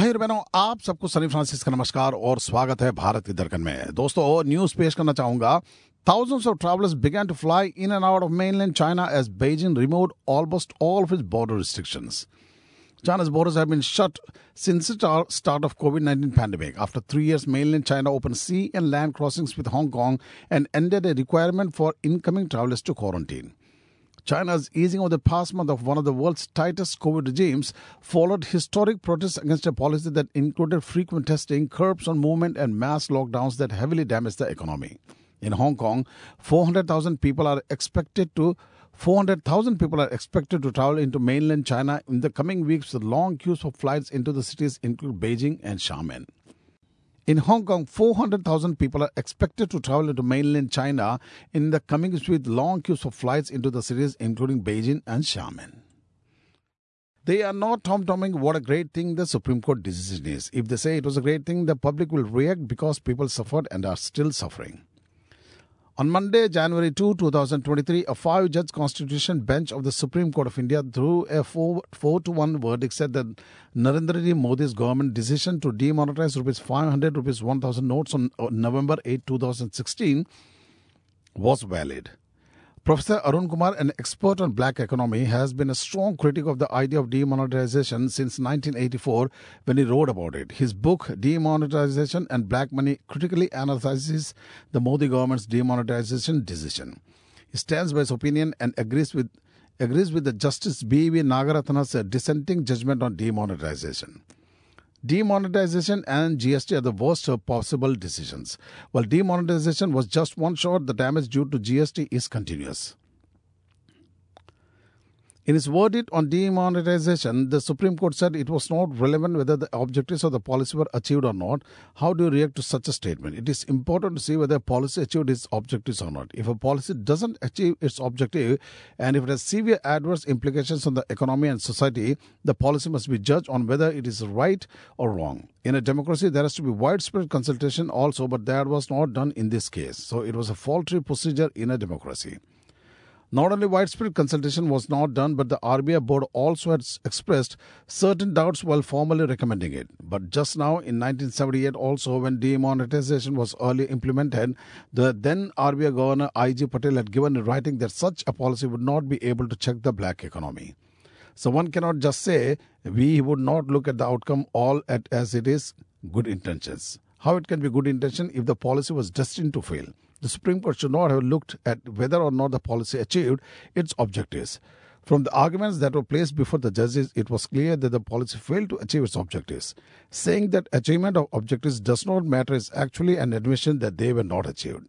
भाई और बहनों आप सबको सनी फ्रांसिस का नमस्कार और स्वागत है भारत की दरकन में दोस्तों न्यूज़ पेश करना चाहूँगा Thousands of travelers began to fly in and out of mainland China as Beijing removed almost all of its border restrictions. China's borders have been shut since the start of COVID-19 pandemic. After three years, mainland China opened sea and land crossings with Hong Kong and ended a requirement for incoming travelers to quarantine. China's easing of the past month of one of the world's tightest COVID regimes followed historic protests against a policy that included frequent testing, curbs on movement, and mass lockdowns that heavily damaged the economy. In Hong Kong, 400,000 people are expected to 400,000 people are expected to travel into mainland China in the coming weeks with long queues for flights into the cities include Beijing and Xiamen. In Hong Kong, 400,000 people are expected to travel into mainland China in the coming weeks with long queues for flights into the cities including Beijing and Xiamen. They are not tom-tomming what a great thing the Supreme Court decision is. If they say it was a great thing, the public will react because people suffered and are still suffering. On Monday, January 2, 2023, a five judge constitution bench of the Supreme Court of India, through a 4, 4 to 1 verdict, said that Narendra Modi's government decision to demonetize rupees 500, rupees 1000 notes on uh, November 8, 2016 was valid. Professor Arun Kumar, an expert on black economy, has been a strong critic of the idea of demonetization since 1984 when he wrote about it. His book, Demonetization and Black Money, critically analyzes the Modi government's demonetization decision. He stands by his opinion and agrees with agrees with the Justice B.V. Nagaratna's dissenting judgment on demonetization. Demonetization and GST are the worst of possible decisions. While demonetization was just one shot, the damage due to GST is continuous. In its verdict on demonetization, the Supreme Court said it was not relevant whether the objectives of the policy were achieved or not. How do you react to such a statement? It is important to see whether a policy achieved its objectives or not. If a policy doesn't achieve its objective and if it has severe adverse implications on the economy and society, the policy must be judged on whether it is right or wrong. In a democracy, there has to be widespread consultation also, but that was not done in this case. So it was a faulty procedure in a democracy. Not only widespread consultation was not done, but the RBI board also had expressed certain doubts while formally recommending it. But just now, in 1978, also when demonetization was early implemented, the then RBI governor I.G. Patel had given in writing that such a policy would not be able to check the black economy. So one cannot just say we would not look at the outcome all at as it is good intentions. How it can be good intention if the policy was destined to fail? The Supreme Court should not have looked at whether or not the policy achieved its objectives. From the arguments that were placed before the judges, it was clear that the policy failed to achieve its objectives. Saying that achievement of objectives does not matter is actually an admission that they were not achieved.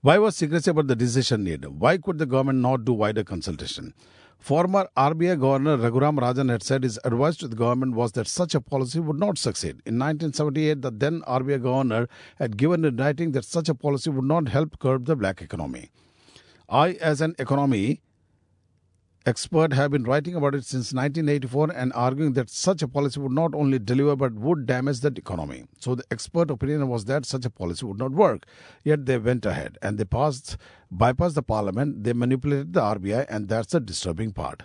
Why was secrecy about the decision needed? Why could the government not do wider consultation? Former RBI Governor Raghuram Rajan had said his advice to the government was that such a policy would not succeed. In 1978, the then RBI Governor had given in writing that such a policy would not help curb the black economy. I, as an economy expert, have been writing about it since 1984 and arguing that such a policy would not only deliver but would damage the economy. So the expert opinion was that such a policy would not work. Yet they went ahead and they passed, bypassed the parliament, they manipulated the RBI, and that's the disturbing part.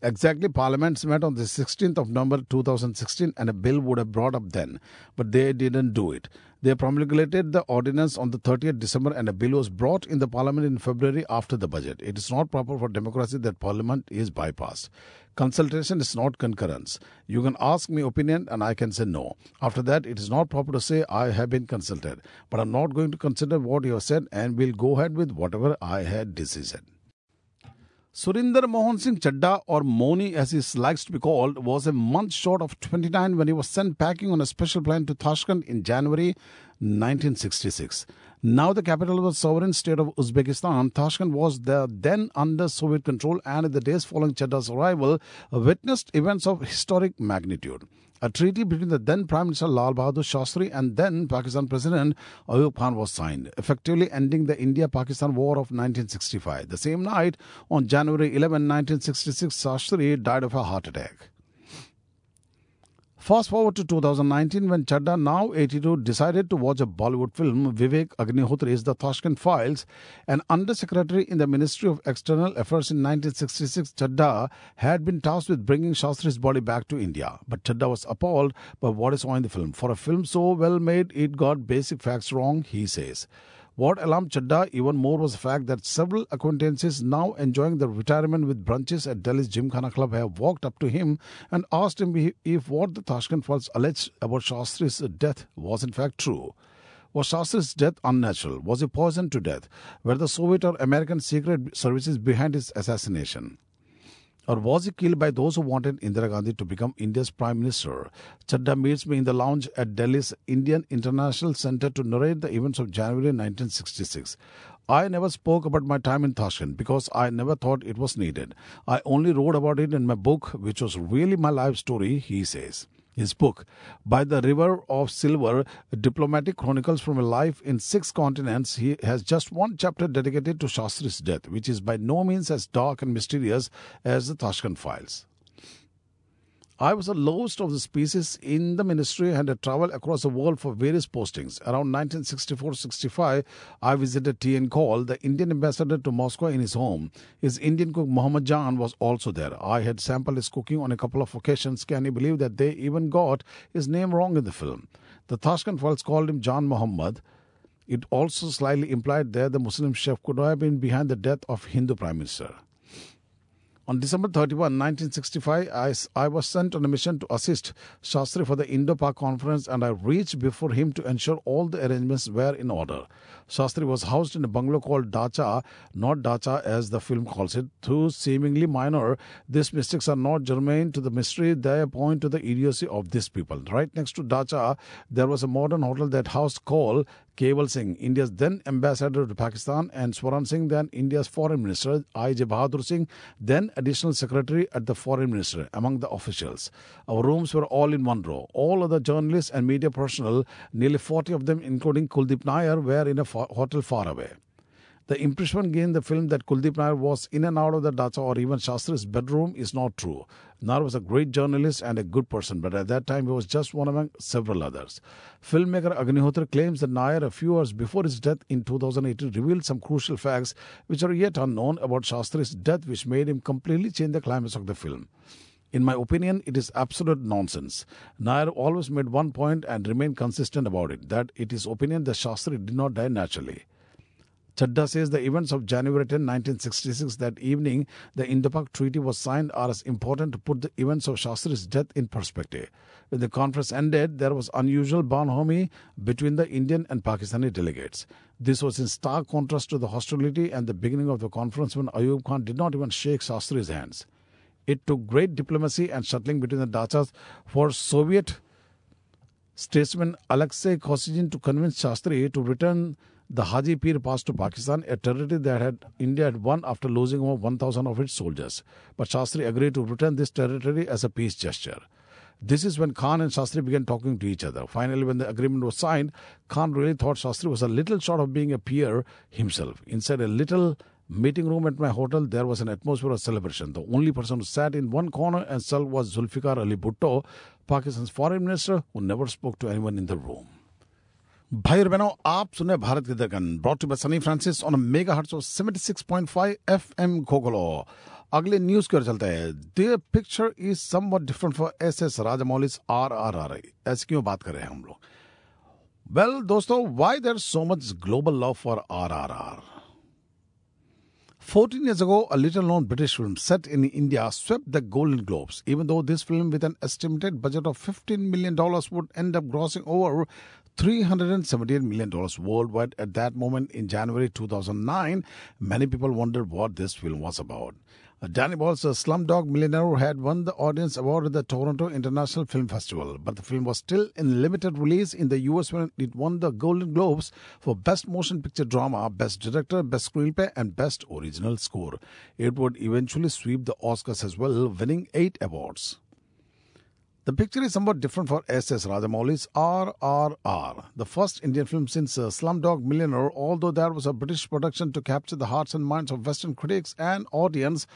Exactly, Parliament met on the 16th of November 2016 and a bill would have brought up then, but they didn't do it. They promulgated the ordinance on the 30th December and a bill was brought in the Parliament in February after the budget. It is not proper for democracy that Parliament is bypassed. Consultation is not concurrence. You can ask me opinion and I can say no. After that, it is not proper to say I have been consulted, but I'm not going to consider what you have said and we'll go ahead with whatever I had decided. Surinder Mohan Singh Chadda, or Moni as he likes to be called, was a month short of 29 when he was sent packing on a special plane to Tashkent in January 1966. Now the capital of the sovereign state of Uzbekistan, Tashkent was the then under Soviet control and in the days following Chadda's arrival witnessed events of historic magnitude. A treaty between the then Prime Minister Lal Bahadur Shastri and then Pakistan President Ayub Khan was signed, effectively ending the India-Pakistan War of 1965. The same night, on January 11, 1966, Shastri died of a heart attack. Fast forward to 2019 when Chadda, now 82, decided to watch a Bollywood film, Vivek Agnihotri's The Tashkent Files. An undersecretary in the Ministry of External Affairs in 1966, Chadda had been tasked with bringing Shastri's body back to India. But Chadda was appalled by what he saw in the film. For a film so well made, it got basic facts wrong, he says. What alarmed Chadda even more was the fact that several acquaintances now enjoying their retirement with brunches at Delhi's Gymkhana Club have walked up to him and asked him if what the Tashkent Files alleged about Shastri's death was in fact true. Was Shastri's death unnatural? Was he poisoned to death? Were the Soviet or American secret services behind his assassination? Or was he killed by those who wanted Indira Gandhi to become India's Prime Minister? Chadda meets me in the lounge at Delhi's Indian International Center to narrate the events of January 1966. I never spoke about my time in Tashkent because I never thought it was needed. I only wrote about it in my book, which was really my life story, he says. His book, By the River of Silver Diplomatic Chronicles from a Life in Six Continents, he has just one chapter dedicated to Shastri's death, which is by no means as dark and mysterious as the Tashkent files. I was the lowest of the species in the ministry and I traveled across the world for various postings. Around 1964-65, I visited T.N. Kaul, the Indian ambassador to Moscow in his home. His Indian cook Muhammad Jan was also there. I had sampled his cooking on a couple of occasions. Can you believe that they even got his name wrong in the film? The Tashkent files called him Jan Muhammad. It also slightly implied there the Muslim chef could have been behind the death of Hindu Prime Minister. On December 31, 1965, I, I, was sent on a mission to assist Shastri for the Indo-Pak conference and I reached before him to ensure all the arrangements were in order. Shastri was housed in a bungalow called Dacha, not Dacha as the film calls it. Though seemingly minor, these mistakes are not germane to the mystery, they point to the idiocy of these people. Right next to Dacha, there was a modern hotel that housed Kaul, Keval Singh, India's then ambassador to Pakistan, and Swaran Singh, then India's foreign minister, I.J. Bahadur Singh, then additional secretary at the foreign ministry, among the officials. Our rooms were all in one row. All other journalists and media personnel, nearly 40 of them, including Kuldeep Nair, were in a hotel far away. The impression in the film that Kuldeep Nair was in and out of the dacha or even Shastri's bedroom is not true. Nair was a great journalist and a good person, but at that time he was just one among several others. Filmmaker Agnihotri claims that Nair, a few hours before his death in 2018, revealed some crucial facts which are yet unknown about Shastri's death, which made him completely change the climax of the film. In my opinion, it is absolute nonsense. Nair always made one point and remained consistent about it that it is opinion that Shastri did not die naturally. Chadda says the events of January 10, 1966, that evening the Indo-Pak Treaty was signed are as important to put the events of Shastri's death in perspective. When the conference ended, there was unusual bonhomie between the Indian and Pakistani delegates. This was in stark contrast to the hostility and the beginning of the conference when Ayub Khan did not even shake Shastri's hands. It took great diplomacy and shuttling between the dachas for Soviet statesman Alexei Kosygin to convince Shastri to return the Haji Pir Pass to Pakistan, a territory that had India had won after losing over 1,000 of its soldiers. But Shastri agreed to return this territory as a peace gesture. This is when Khan and Shastri began talking to each other. Finally, when the agreement was signed, Khan really thought Shastri was a little short of being a peer himself. Inside a little meeting room at my hotel, there was an atmosphere of celebration. The only person who sat in one corner and sulked was Zulfikar Ali Bhutto, Pakistan's foreign minister, who never spoke to anyone in the room. भाई और बहनों आप सुने भारत की दर्गन brought to Sunny Francis on megahertz of 76.5 FM गोगलो अगले news की ओर चलते हैं। The picture is something different for S S Rajamouli's R R R आई ऐसे क्यों बात कर रहे हैं हम लोग? वेल well, दोस्तों why there so much global love for R R R 14 years ago, a little known British film set in India swept the Golden Globes. Even though this film, with an estimated budget of $15 million, would end up grossing over $378 million worldwide at that moment in January 2009, many people wondered what this film was about. Danny Boyle's Slumdog Millionaire had won the Audience Award at the Toronto International Film Festival, but the film was still in limited release in the US when it won the Golden Globes for Best Motion Picture Drama, Best Director, Best Screenplay, and Best Original Score. It would eventually sweep the Oscars as well, winning eight awards. The picture is somewhat different for S.S. Rajamouli's RRR, the first Indian film since uh, Slumdog Millionaire, although there was a British production to capture the hearts and minds of Western critics and audience.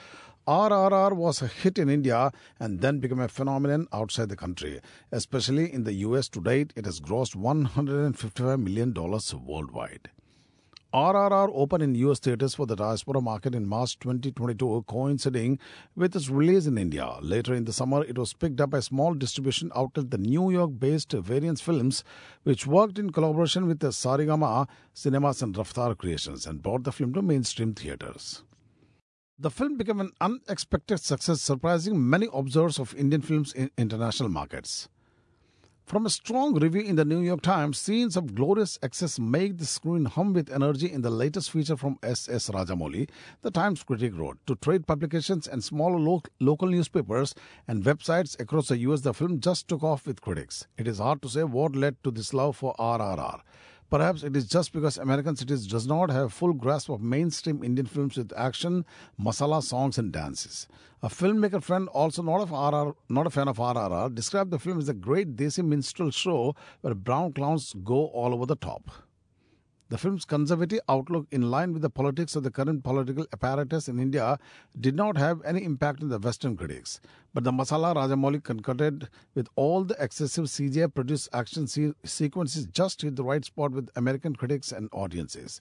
RRR was a hit in India and then became a phenomenon outside the country. Especially in the US to date, it has grossed $155 million worldwide. RRR opened in US theaters for the diaspora market in March 2022, coinciding with its release in India. Later in the summer, it was picked up by small distribution outlet, the New York based Variance Films, which worked in collaboration with the Sarigama Cinemas and Raftar Creations and brought the film to mainstream theaters. The film became an unexpected success, surprising many observers of Indian films in international markets. From a strong review in the New York Times, scenes of glorious excess make the screen hum with energy in the latest feature from S.S. Rajamouli, the Times critic wrote. To trade publications and smaller lo- local newspapers and websites across the US, the film just took off with critics. It is hard to say what led to this love for RRR. Perhaps it is just because American cities does not have full grasp of mainstream Indian films with action, masala songs and dances. A filmmaker friend, also not of RR, not a fan of RRR, described the film as a great Desi minstrel show where brown clowns go all over the top. The film's conservative outlook, in line with the politics of the current political apparatus in India, did not have any impact on the Western critics. But the Masala Rajamouli concurred with all the excessive CGI produced action se- sequences just hit the right spot with American critics and audiences.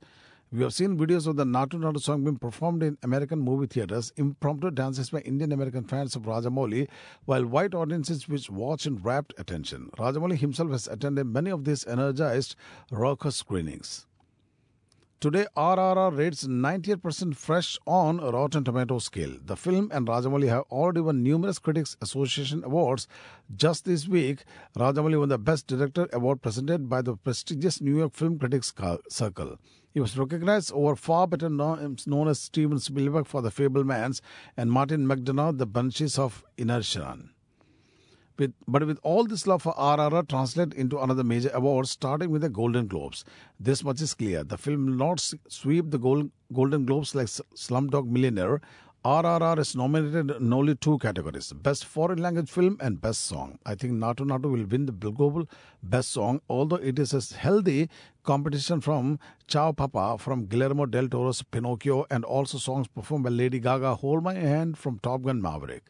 We have seen videos of the Naatu Naatu song being performed in American movie theaters, impromptu dances by Indian American fans of Rajamouli, while white audiences which watch in rapt attention. Rajamouli himself has attended many of these energized raucous screenings. Today, RRR rates 98% fresh on Rotten Tomato scale. The film and Rajamouli have already won numerous Critics Association awards. Just this week, Rajamouli won the Best Director award presented by the prestigious New York Film Critics Circle. He was recognized over far better known, um, known as Steven Spielberg for The Fabelmans and Martin McDonagh, The Banshees of Inisherin. With, but with all this love for RRR translate into another major award, starting with the Golden Globes. This much is clear. The film will not sweep the Gold, Golden Globes like Slumdog Millionaire. RRR is nominated in only two categories Best Foreign Language Film and Best Song. I think Naatu Naatu will win the Global Best Song, although it is a healthy competition from Ciao Papa from Guillermo del Toro's Pinocchio and also songs performed by Lady Gaga, Hold My Hand from Top Gun Maverick.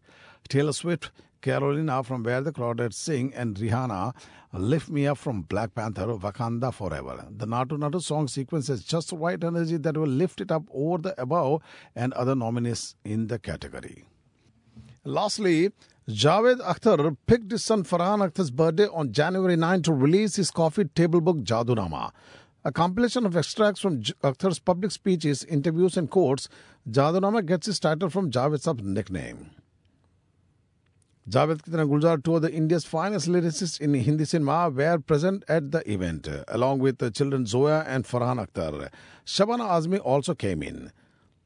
Taylor Swift Carolina from Where the Crawdads Sing, and Rihanna Lift Me Up from Black Panther, Wakanda Forever. The Naatu Naatu song sequence has just the right energy that will lift it up over the above and other nominees in the category. Lastly, Javed Akhtar picked his son Farhan Akhtar's birthday on January 9 to release his coffee table book Jadunama. A compilation of extracts from Akhtar's public speeches, interviews, and quotes, Jadunama gets its title from Javed Saab's nickname. Javed Kitna Gulzar, two of the India's finest lyricists in Hindi cinema, were present at the event, along with the children Zoya and Farhan Akhtar. Shabana Azmi also came in.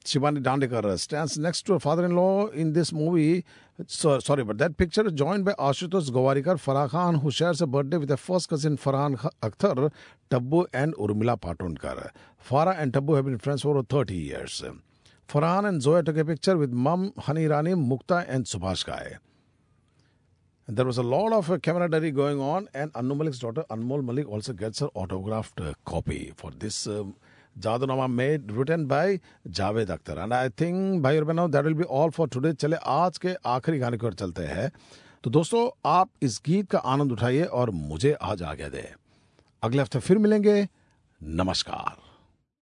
Shibani Dandekar stands next to her father-in-law in this movie. So, sorry, but that picture is joined by Ashutosh Gowariker, Farah Khan, who shares a birthday with her first cousin Farhan Akhtar, Tabu and Urmila Matondkar. Farah and Tabu have been friends for over 30 years. Farhan and Zoya took a picture with mum Honey Irani, Mukta and Subhash Ghai. There was a lot of uh, camaraderie going on, and Annu Malik's daughter Anmol Malik also gets her autographed uh, copy for this um, Jadunama made written by Javed Akhtar. And I think भाई और बहनों that will be all for today. चले आज के आखिरी गाने की ओर चलते हैं तो दोस्तों आप इस गीत का आनंद उठाइए और मुझे आज आगे दे अगले हफ़्ते फिर मिलेंगे नमस्कार